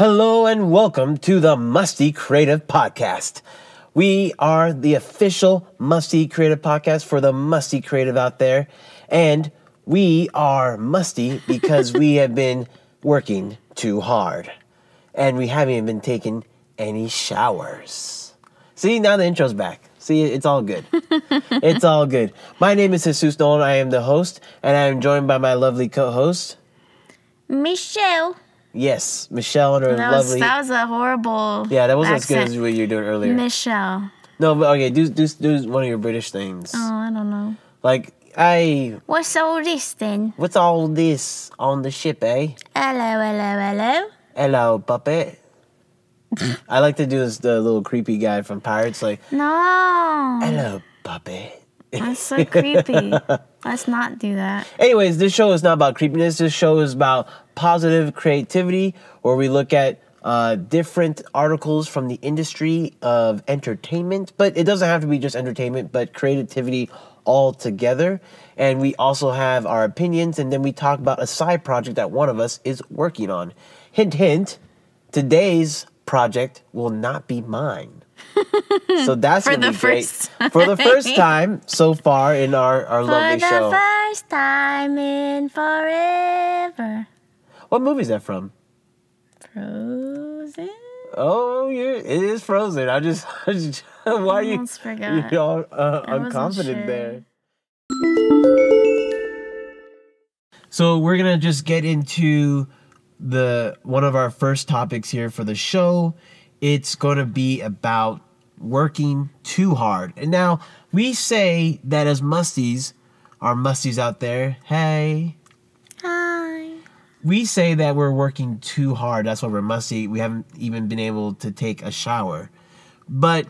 Hello and welcome to the Musty Creative Podcast. We are the official Musty Creative Podcast for the Musty Creative out there. And we are musty because we have been working too hard. And we haven't even been taking any showers. See, now the intro's back. See, it's all good. it's all good. My name is Jesus Nolan. I am the host, and I am joined by my lovely co host. Michelle. Yes, Michelle and her That was, lovely. that was a horrible. yeah, that wasn't as good accent. as what you were doing earlier. Michelle. no, but okay, do, do do one of your British things. Oh, I don't know. Like, I, What's all this then? what's all this on the ship, eh? Hello, hello, hello. Hello, puppet. I like to do this the little creepy guy from Pirates, like, No. hello, puppet. That's so creepy. Let's not do that. Anyways, this show is not about creepiness. This show is about positive creativity, where we look at uh, different articles from the industry of entertainment. But it doesn't have to be just entertainment, but creativity all together. And we also have our opinions, and then we talk about a side project that one of us is working on. Hint, hint. Today's project will not be mine. So that's For gonna the be great first for the first time so far in our, our For lovely show. For the first time in forever. What movie is that from? Frozen? Oh, yeah, it is Frozen. I just, I just why are you Almost forgot. you're all uh, unconfident sure. there? So we're gonna just get into the one of our first topics here for the show. It's gonna be about working too hard. And now we say that as musties, our musties out there, hey, Hi. we say that we're working too hard. That's why we're musty. We haven't even been able to take a shower. But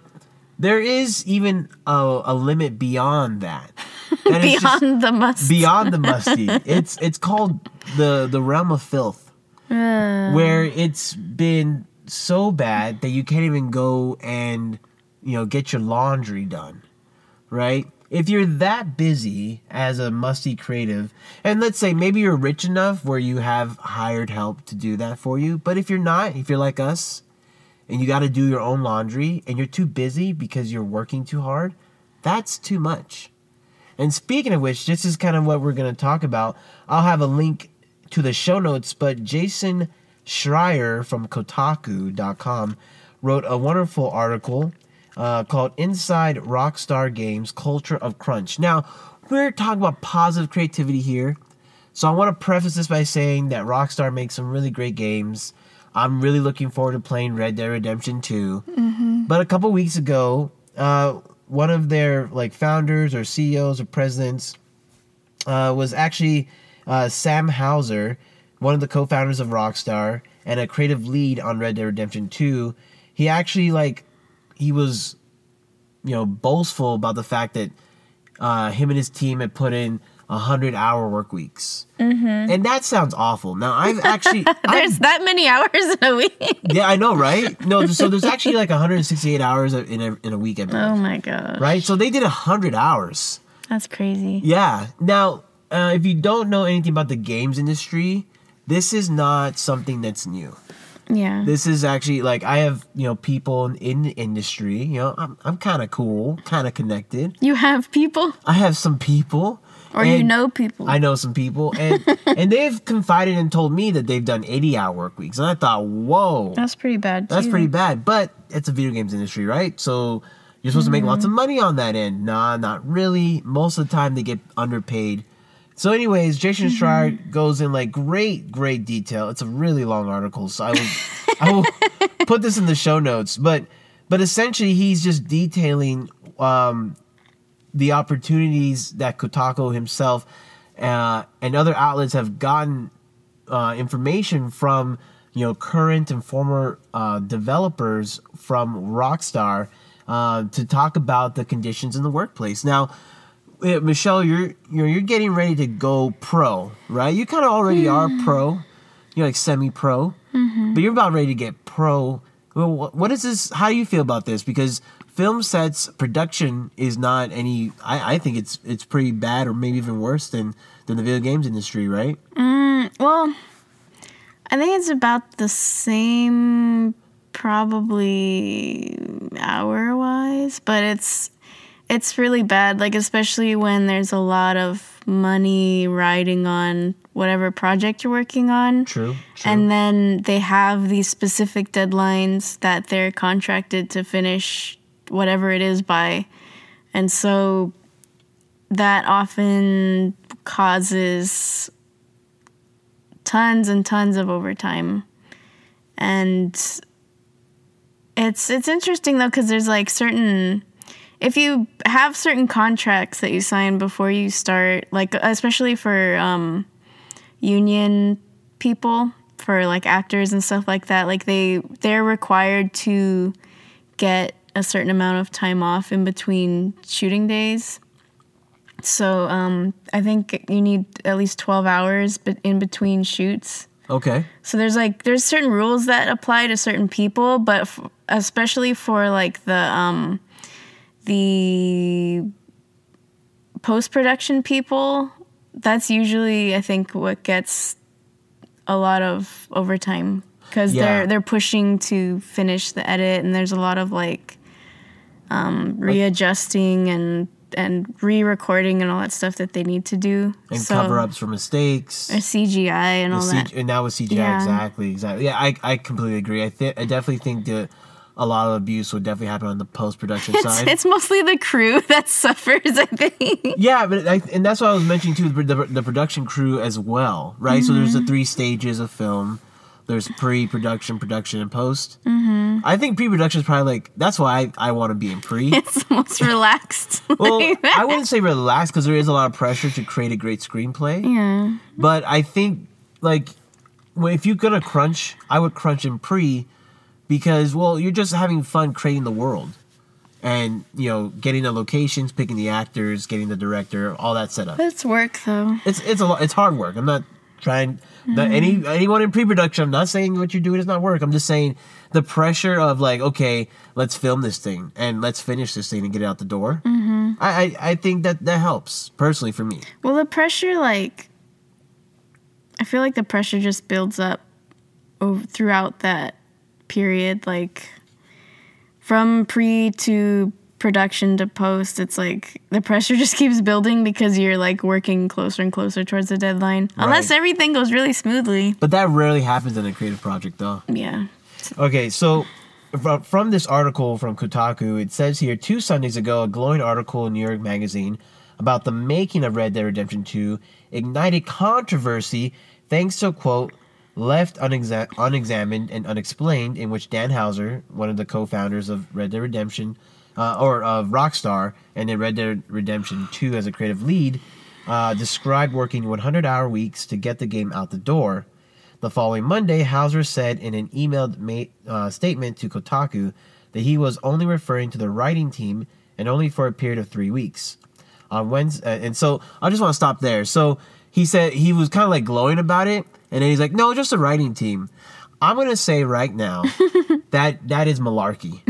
there is even a, a limit beyond that. Just Beyond the musty. beyond the musty. It's it's called the the realm of filth, Uh, where it's been so bad that you can't even go and you know get your laundry done, right? If you're that busy as a musty creative, and let's say maybe you're rich enough where you have hired help to do that for you, but if you're not, if you're like us, and you got to do your own laundry, and you're too busy because you're working too hard, that's too much. And speaking of which, this is kind of what we're going to talk about. I'll have a link to the show notes, but Jason Schreier from Kotaku.com wrote a wonderful article uh, called Inside Rockstar Games Culture of Crunch. Now, we're talking about positive creativity here. So I want to preface this by saying that Rockstar makes some really great games. I'm really looking forward to playing Red Dead Redemption 2. But a couple weeks ago, uh, one of their like founders or CEOs or presidents uh, was actually uh, Sam Houser, one of the co-founders of Rockstar and a creative lead on Red Dead Redemption 2. He actually like he was you know boastful about the fact that uh, him and his team had put in a hundred hour work weeks, mm-hmm. and that sounds awful. Now I've actually I've There's that many hours in a week. yeah, I know, right? No, so there's actually like 168 hours in a, in a week, I believe. Oh my gosh. Right? So they did 100 hours. That's crazy. Yeah. Now, uh, if you don't know anything about the games industry, this is not something that's new. Yeah. This is actually like I have, you know, people in, in the industry, you know, I'm, I'm kind of cool, kind of connected. You have people, I have some people. or you know people. I know some people, and and they've confided and told me that they've done 80 hour work weeks. And I thought, whoa, That's pretty bad. That's too. pretty bad, but it's a video games industry, right? So you're supposed to make lots of mm-hmm. money on that end. Nah, not really. Most of the time they get underpaid. So, anyways, Jason Schreier goes in like great, great detail. It's a really long article, so I will, I will put this in the show notes. But, but essentially, he's just detailing um, the opportunities that Kotaku himself uh, and other outlets have gotten uh, information from you know current and former uh, developers from Rockstar uh, to talk about the conditions in the workplace. Now, eh, Michelle, you're you're you're getting ready to go pro, right? You kind of already are pro. You're like semi-pro, but you're about ready to get pro. Well, what is this? How do you feel about this? Because film sets production is not any. I, I think it's it's pretty bad, or maybe even worse than than the video games industry, right? Well, I think it's about the same, probably hour wise, but it's it's really bad. Like especially when there's a lot of money riding on whatever project you're working on. True. True. And then they have these specific deadlines that they're contracted to finish whatever it is by. And so that often causes tons and tons of overtime. And it's it's interesting though cuz there's like certain if you have certain contracts that you sign before you start like especially for um union people for like actors and stuff like that like they they're required to get a certain amount of time off in between shooting days so um, i think you need at least 12 hours but in between shoots okay. so there's like there's certain rules that apply to certain people but f- especially for like the um the post production people that's usually I think what gets a lot of overtime because Yeah. they're they're pushing to finish the edit and there's a lot of like um, readjusting and and re-recording and all that stuff that they need to do And So- cover ups for mistakes. or CGI and all The that. And now with CGI, Yeah. exactly, exactly. Yeah, I, I completely agree. I think I definitely think that a lot of abuse would definitely happen on the post production side. it's mostly the crew that suffers, I think. yeah, but I, and that's what I was mentioning too. The, the, the production crew as well, right? So Mm-hmm. there's the three stages of film. There's pre-production, production, and post. Mm-hmm. I think pre-production is probably like that's why I, I want to be in pre. It's the most relaxed. well, like. I wouldn't say relaxed because there is a lot of pressure to create a great screenplay. yeah. But I think like if you're gonna crunch, I would crunch in pre because well, you're just having fun creating the world. And you know, getting the locations, picking the actors, getting the director, all that set up It's work though. It's it's a lot. It's hard work. I'm not trying. Not any anyone in pre-production. I'm not saying what you're doing is not work. I'm just saying the pressure of like, okay, let's film this thing and let's finish this thing and get it out the door. Mm-hmm. I, I I think that that helps personally for me. Well, the pressure, like, I feel like the pressure just builds up over, throughout that period. Like, from pre to production to post, it's like the pressure just keeps building because you're like working closer and closer towards the deadline. Unless everything goes really smoothly. But that rarely happens in a creative project, though. Yeah. Okay, so from, from this article from Kotaku, it says here two Sundays ago, a glowing article in New York Magazine about the making of Red Dead Redemption 2 ignited controversy thanks to a quote left unexa- unexamined and unexplained, in which Dan Houser, one of the co founders of Red Dead Redemption, uh, or of Rockstar, and then Red Dead Redemption 2 as a creative lead, uh, described working 100 hour weeks to get the game out the door. The following Monday, Houser said in an emailed ma- uh, statement to Kotaku that he was only referring to the writing team and only for a period of three weeks. On Wednesday, and so I just want to stop there. So he said he was kind of like glowing about it, and then he's like, "No, just a writing team." I'm gonna say right now that that is malarkey.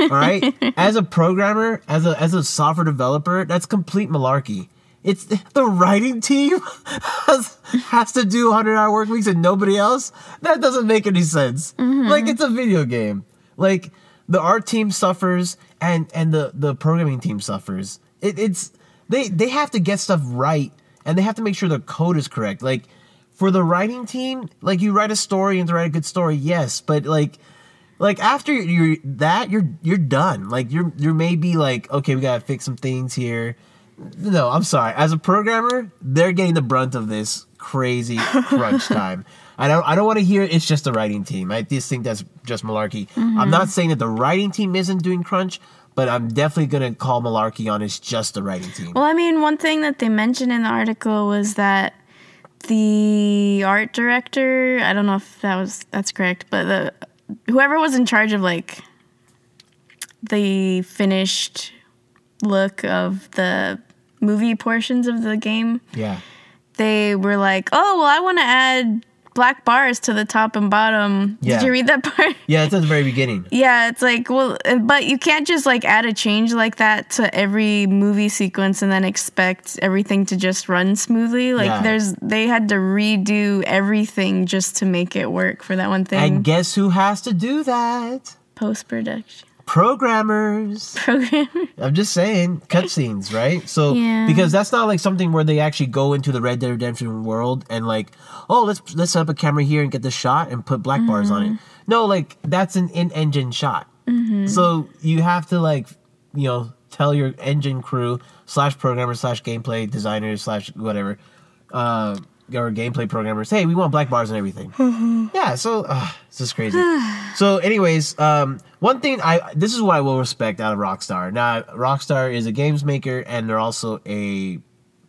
All right, as a programmer, as a as a software developer, that's complete malarkey. It's the writing team has, has to do 100 hour work weeks and nobody else. That doesn't make any sense. Mm-hmm. Like it's a video game. Like the art team suffers and and the the programming team suffers. It, it's they they have to get stuff right and they have to make sure the code is correct. Like for the writing team, like you write a story and to write a good story, yes, but like like after you're that you're you're done. Like you're you're maybe like okay, we gotta fix some things here. No, I'm sorry. As a programmer, they're getting the brunt of this crazy crunch time. I don't I don't want to hear it's just the writing team. I just think that's just malarkey. I'm mm-hmm. not saying that the writing team isn't doing crunch, but I'm definitely gonna call malarkey on it's just the writing team. Well, I mean, one thing that they mentioned in the article was that the art director, I don't know if that was that's correct, but the whoever was in charge of like the finished look of the movie portions of the game, yeah. they were like, "Oh, well, I want to add black bars to the top and bottom. Yeah. Did you read that part? Yeah, it's at the very beginning. Yeah, it's like, well, uh, but you can't just like add a change like that to every movie sequence and then expect everything to just run smoothly. Like, Yeah. there's, they had to redo everything just to make it work for that one thing. And guess who has to do that? Post production Programmers. program. I'm just saying, cutscenes, right? So Yeah. because that's not like something where they actually go into the Red Dead Redemption world and like, oh, let's let's set up a camera here and get the shot and put black bars on it. Mm-hmm. No, like that's an in-engine shot. So you have to like, you know, tell your engine crew slash programmer slash gameplay designers slash whatever, uh, or gameplay programmers. Hey, we want black bars and everything. Yeah, so uh, it's just crazy. so, anyways, um, one thing I this is what I will respect out of Rockstar. Now, Rockstar is a games maker and they're also a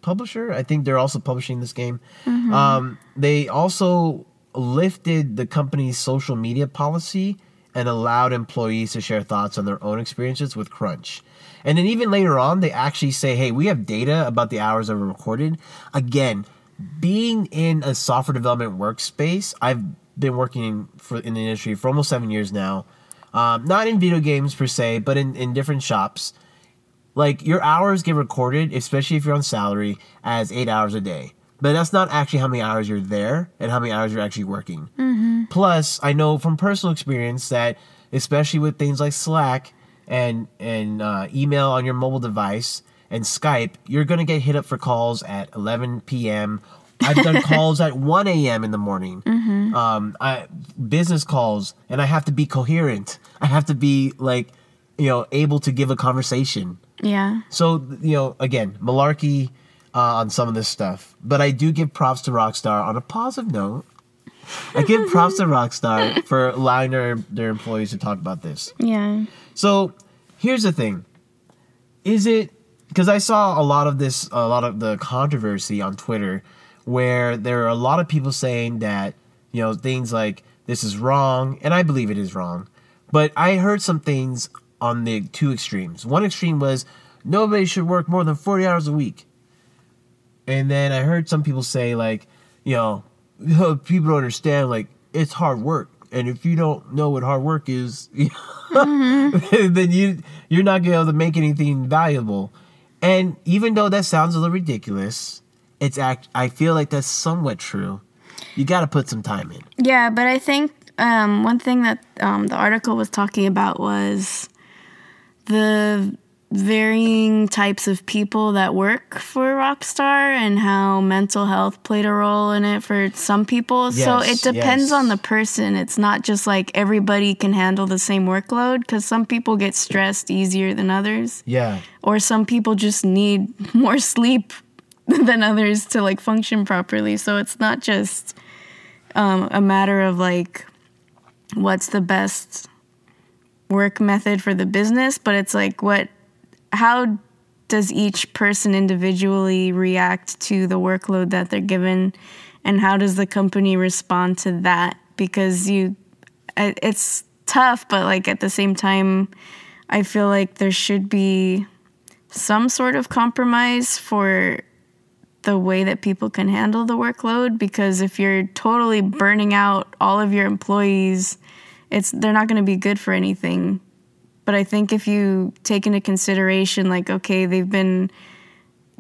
publisher. I think they're also publishing this game. Um, they also lifted the company's social media policy and allowed employees to share thoughts on their own experiences with Crunch. And then even later on, they actually say, "Hey, we have data about the hours that were recorded." Again, being in a software development workspace, I've been working for in the industry for almost seven years now. Um, not in video games per se, but in, in different shops. Like your hours get recorded, especially if you're on salary, as eight hours a day. But that's not actually how many hours you're there and how many hours you're actually working. Plus, I know from personal experience that, especially with things like Slack and and uh, email on your mobile device and Skype, you're gonna get hit up for calls at 11 p.m. I've done calls at 1 a.m. in the morning. Um, I business calls, and I have to be coherent. I have to be like, you know, able to give a conversation. yeah. So you know, again, malarkey uh, on some of this stuff, but I do give props to Rockstar on a positive note. I give props to Rockstar for allowing their their employees to talk about this. Yeah. So here's the thing: is it because I saw a lot of this, a lot of the controversy on Twitter, where there are a lot of people saying that you know things like this is wrong, and I believe it is wrong, but I heard some things on the two extremes. One extreme was nobody should work more than forty hours a week, and then I heard some people say like, you know, people don't understand like it's hard work, and if you don't know what hard work is, mm-hmm. then you you're not gonna be able to make anything valuable. And even though that sounds a little ridiculous, it's act. I feel like that's somewhat true. You got to put some time in. Yeah, but I think um, one thing that um, the article was talking about was the varying types of people that work for Rockstar and how mental health played a role in it for some people. so it depends yes. on the person. It's not just like everybody can handle the same workload because some people get stressed easier than others, Yeah. or some people just need more sleep than others to like function properly. So it's not just um, a matter of like what's the best work method for the business, but it's like what how does each person individually react to the workload that they're given? And how does the company respond to that? Because you it's tough but like at the same time I feel like there should be some sort of compromise for the way that people can handle the workload because if you're totally burning out all of your employees it's they're not going to be good for anything but i think if you take into consideration like okay they've been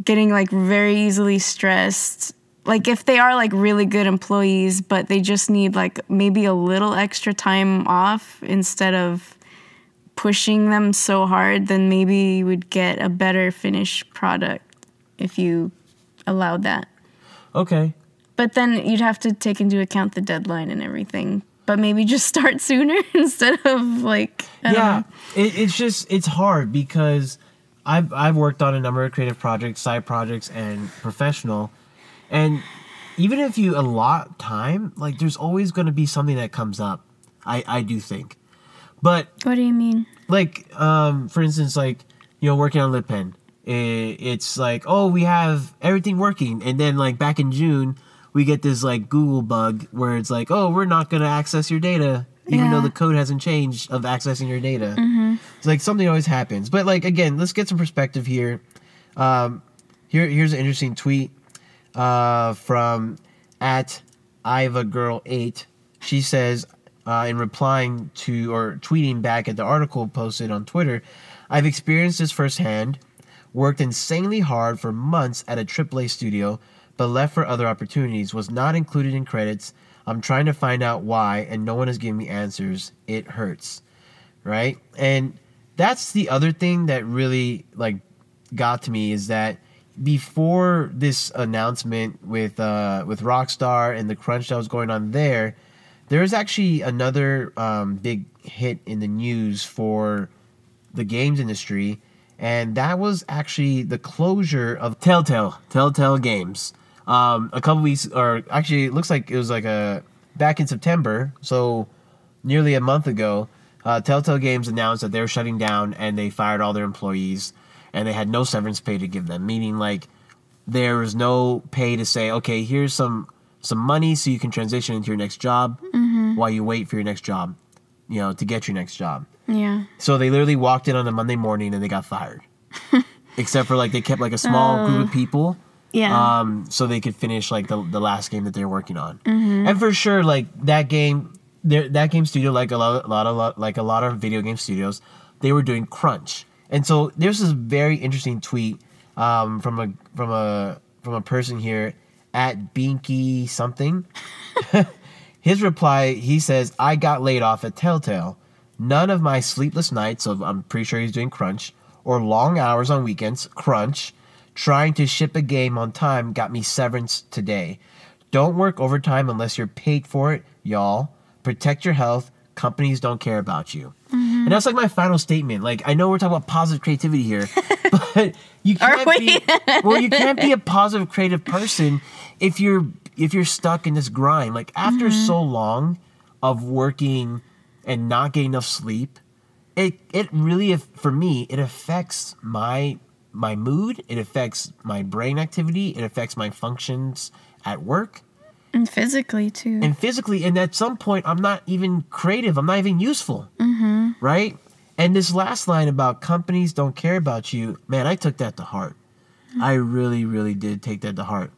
getting like very easily stressed. Like if they are like really good employees but they just need like maybe a little extra time off instead of pushing them so hard then maybe you would get a better finished product if you allowed that. Okay. but then you'd have to take into account the deadline and everything but maybe just start sooner instead of like yeah. It, it's just it's hard because I've I've worked on a number of creative projects, side projects, and professional, and even if you allot time, like there's always going to be something that comes up. I I do think, but what do you mean like um for instance like you know working on LitPen i it's like oh we have everything working and then like back in June we get this like Google bug where it's like oh we're not gonna access your data even though the code hasn't changed of accessing your data it's like something always happens but like again let's get some perspective here um here here's an interesting tweet uh from at Iva Girl Eight. She says, uh, in replying to or tweeting back at the article posted on Twitter, I've experienced this firsthand. Worked insanely hard for months at a AAA studio, but left for other opportunities. Was not included in credits. I'm trying to find out why, and no one has given me answers. It hurts, right? And that's the other thing that really like got to me is that before this announcement with uh, with Rockstar and the crunch that was going on there, there was actually another um, big hit in the news for the games industry, and that was actually the closure of Telltale Telltale Games. Um, a couple weeks, or actually, it looks like it was like a back in September, so nearly a month ago. Uh, Telltale Games announced that they were shutting down and they fired all their employees and they had no severance pay to give them, meaning like there was no pay to say, okay, here's some some money so you can transition into your next job while you wait for your next job, you know, to get your next job. Yeah. So they literally walked in on a Monday morning and they got fired. Except for like they kept like a small group of people Yeah. um, so they could finish like the, the last game that they're working on. And for sure, like that game, that game studio, like a lot, a lot of like a lot of video game studios, they were doing crunch. And so there's this very interesting tweet um, from a from a from a person here at Binky something. His reply, he says, "I got laid off at Telltale. None of my sleepless nights, so I'm pretty sure he's doing crunch, or long hours on weekends, crunch, trying to ship a game on time got me severance today. Don't work overtime unless you're paid for it, y'all. Protect your health. Companies don't care about you." Mm-hmm. And that's like my final statement. Like I know we're talking about positive creativity here, but you can't we? be well. You can't be a positive creative person if you're if you're stuck in this grind. Like after mm-hmm. so long of working and not getting enough sleep, it it really if for me it affects my my mood. It affects my brain activity. It affects my functions at work and physically too. and physically and at some point i'm not even creative i'm not even useful mm-hmm. right and this last line about companies don't care about you man i took that to heart mm-hmm. i really really did take that to heart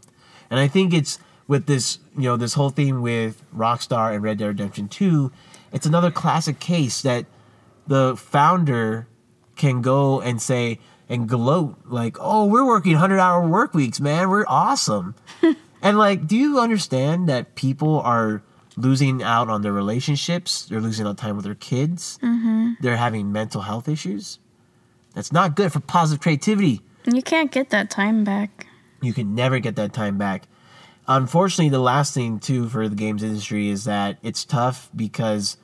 and i think it's with this you know this whole theme with rockstar and red dead redemption 2 it's another classic case that the founder can go and say and gloat like oh we're working 100 hour work weeks man we're awesome and like, do you understand that people are losing out on their relationships? They're losing out time with their kids. Mm-hmm. They're having mental health issues. That's not good for positive creativity. you can't get that time back. You can never get that time back. Unfortunately, the last thing too for the games industry is that it's tough because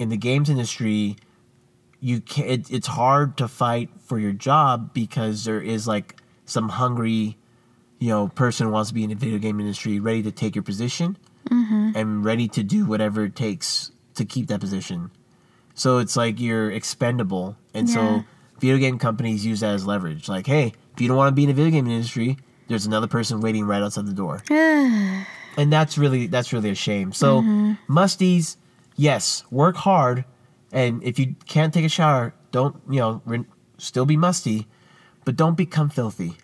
in the games industry, you can it, it's hard to fight for your job because there is like some hungry you know person who wants to be in the video game industry ready to take your position mm-hmm. and ready to do whatever it takes to keep that position. So it's like you're expendable. And Yeah. so video game companies use that as leverage. Like hey if you don't want to be in the video game industry there's another person waiting right outside the door. And that's really that's really a shame. So mm-hmm. musties yes work hard and if you can't take a shower don't you know rin- still be musty but don't become filthy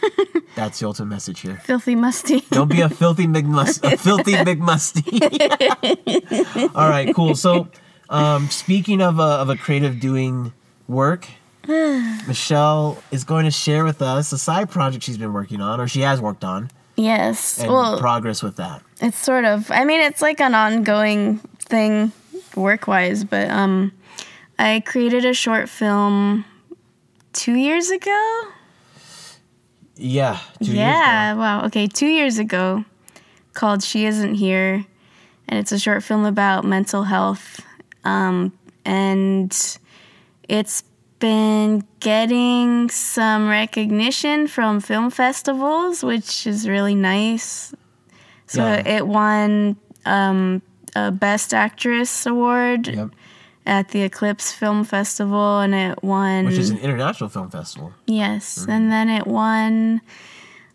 that's the ultimate message here Filthy musty. don't be a filthy McMust, a filthy McMusty. All right, cool. So, um, speaking of a, of a creative doing work, Michelle is going to share with us a side project she's been working on, or she has worked on, yes. and well, progress with that. It's sort of. I mean, it's like an ongoing thing work wise, but um I created a short film 2 years ago. Yeah. two years yeah, wow. Okay, 2 years ago called She Isn't Here and it's a short film about mental health. Um and it's been getting some recognition from film festivals, which is really nice. So Yeah. it won um, a Best Actress award Yep. at the Eclipse Film Festival, and it won. Which is an international film festival. yes, and then it won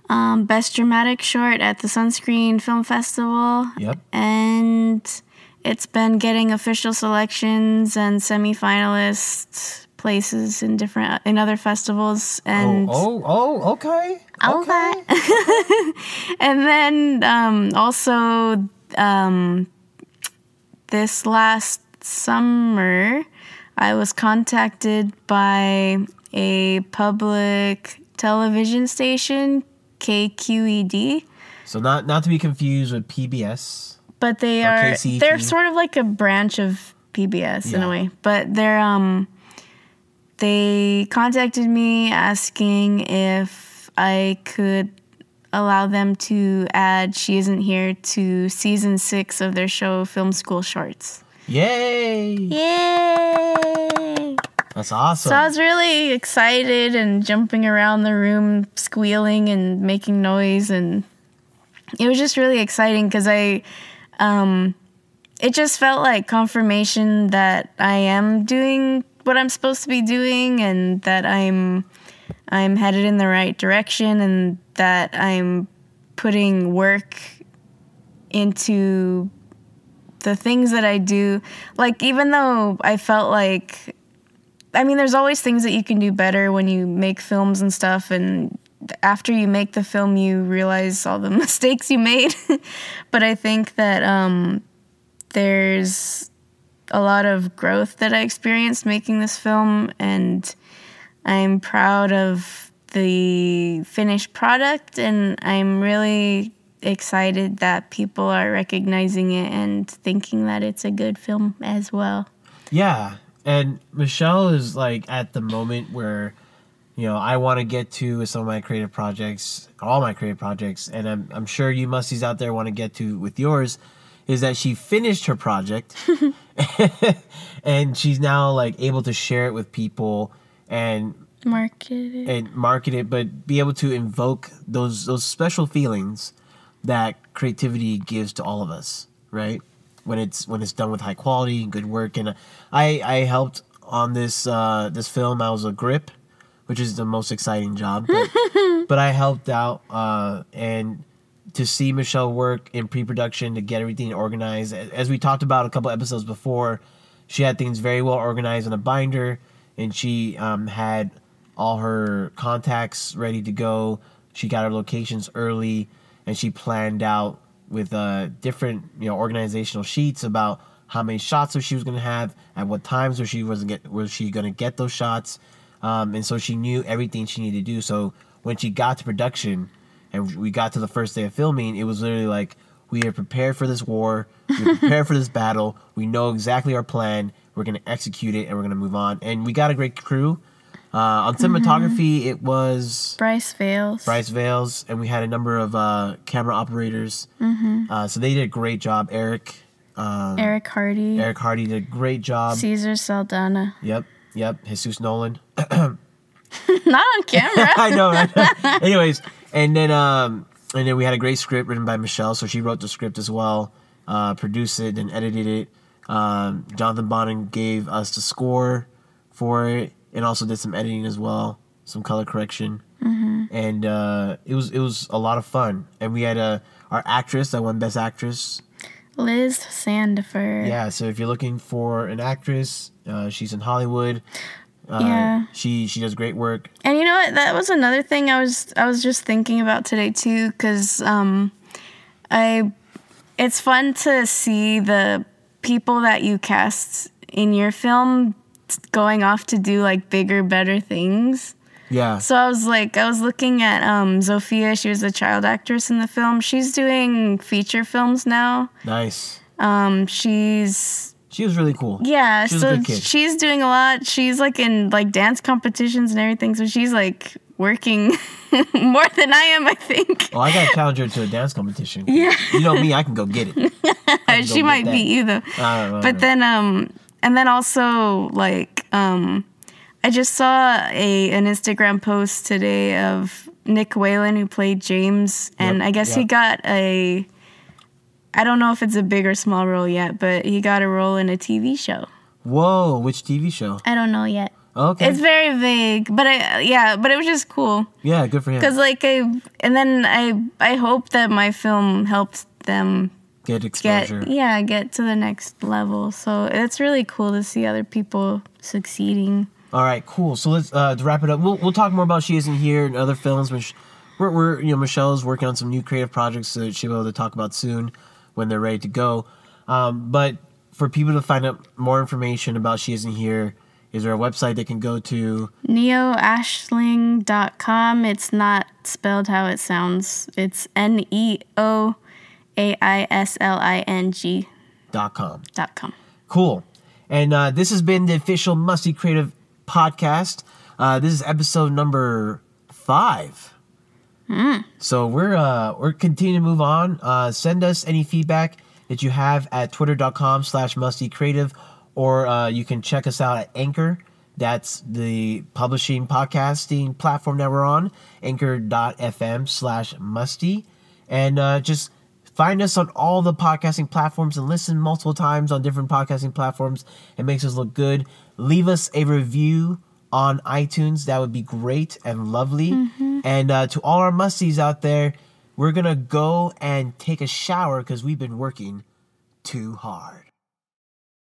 um, Best Dramatic Short at the Sunscreen Film Festival, Yep. and it's been getting official selections and semi-finalist places in different in other festivals and oh, oh, oh, okay. Okay. and then um, also um, this last summer, I was contacted by a public television station, KQED. So not not to be confused with PBS. But they are KCED. they're sort of like a branch of PBS in a way. But they're um they contacted me asking if I could allow them to add She Isn't Here to season six of their show Film School Shorts. Yay! Yay! That's awesome. So I was really excited and jumping around the room, squealing and making noise, and it was just really exciting because I, um, it just felt like confirmation that I am doing what I'm supposed to be doing, and that I'm, I'm headed in the right direction, and that I'm putting work into the things that I do. Like even though I felt like I mean, there's always things that you can do better when you make films and stuff. And after you make the film, you realize all the mistakes you made. but I think that um, there's a lot of growth that I experienced making this film. And I'm proud of the finished product. And I'm really excited that people are recognizing it and thinking that it's a good film as well. Yeah, and Michelle is like at the moment where, you know, I want to get to with some of my creative projects, all my creative projects, and I'm I'm sure you musties out there want to get to with yours, is that she finished her project, and she's now like able to share it with people and Marketed. and market it, but be able to invoke those those special feelings that creativity gives to all of us, right? When it's when it's done with high quality, and good work, and I I helped on this uh, this film. I was a grip, which is the most exciting job, but, but I helped out uh, and to see Michelle work in pre-production to get everything organized. As we talked about a couple episodes before, she had things very well organized in a binder, and she um, had all her contacts ready to go. She got her locations early, and she planned out with uh, different you know organizational sheets about how many shots she was going to have at what times was she wasn't get was she going to get those shots, um, and so she knew everything she needed to do. So when she got to production, and we got to the first day of filming, it was literally like we are prepared for this war, we're prepared for this battle, we know exactly our plan, we're going to execute it, and we're going to move on. And we got a great crew. Uh, on cinematography, it was Bryce Vales. Bryce Vales, and we had a number of uh, camera operators. Uh, so they did a great job. Eric, um, Eric Hardy. Eric Hardy did a great job. Caesar Saldana. Yep, yep. Jesus Nolan. Not on camera. I know. Right? Anyways, and then um, and then we had a great script written by Michelle, so she wrote the script as well, uh, produced it, and edited it. Um, Jonathan Bonham gave us the score for it, and also did some editing as well, some color correction, and uh, it was it was a lot of fun. And we had a our actress that won Best Actress. Liz Sandifer. Yeah, so if you're looking for an actress, uh, she's in Hollywood. Uh, Yeah. she she does great work. And you know what? That was another thing I was I was just thinking about today too, because um, I it's fun to see the people that you cast in your film going off to do like bigger, better things. Yeah, So I was like, I was looking at um, Zofia. She was a child actress in the film. She's doing feature films now. nice. Um, she's She was really cool. yeah, She so she's doing a lot. She's like in like dance competitions and everything. So she's like working more than I am, I think. Oh, I gotta challenge her to a dance competition. Yeah. You know me, I can go get it. She might get beat you though. that. I don't know, I But then um and then also like um I just saw a an Instagram post today of Nick Whalen who played James and Yep, I guess he got a I don't know if it's a big or small role yet, but he got a role in a TV show. Whoa, which TV show? I don't know yet. Okay. It's very vague, but I yeah, but it was just cool yeah, good for him. because like I and then I I hope that my film helped them Get get exposure. yeah get to the next level. So it's really cool to see other people succeeding. All right, cool. So let's uh, to wrap it up. We'll we'll talk more about she isn't here and other films when sh- we're, we're you know Michelle's working on some new creative projects that she'll be able to talk about soon when they're ready to go. Um, but for people to find out more information about She Isn't Here, is there a website they can go to? neoaisling.com. It's not spelled how it sounds. It's N E O A I S L I N G Dot com. dot com. Cool. And uh, this has been the official Musty Creative podcast. Uh, this is episode number five. So we're uh, we're continuing to move on. Uh, send us any feedback that you have at twitter.com slash musty creative or uh, you can check us out at Anchor. That's the publishing podcasting platform that we're on, anchor.fm slash musty. And uh, just find us on all the podcasting platforms and listen multiple times on different podcasting platforms. It makes us look good. Leave us a review on iTunes. That would be great and lovely. And uh, to all our musties out there, we're going to go and take a shower because we've been working too hard.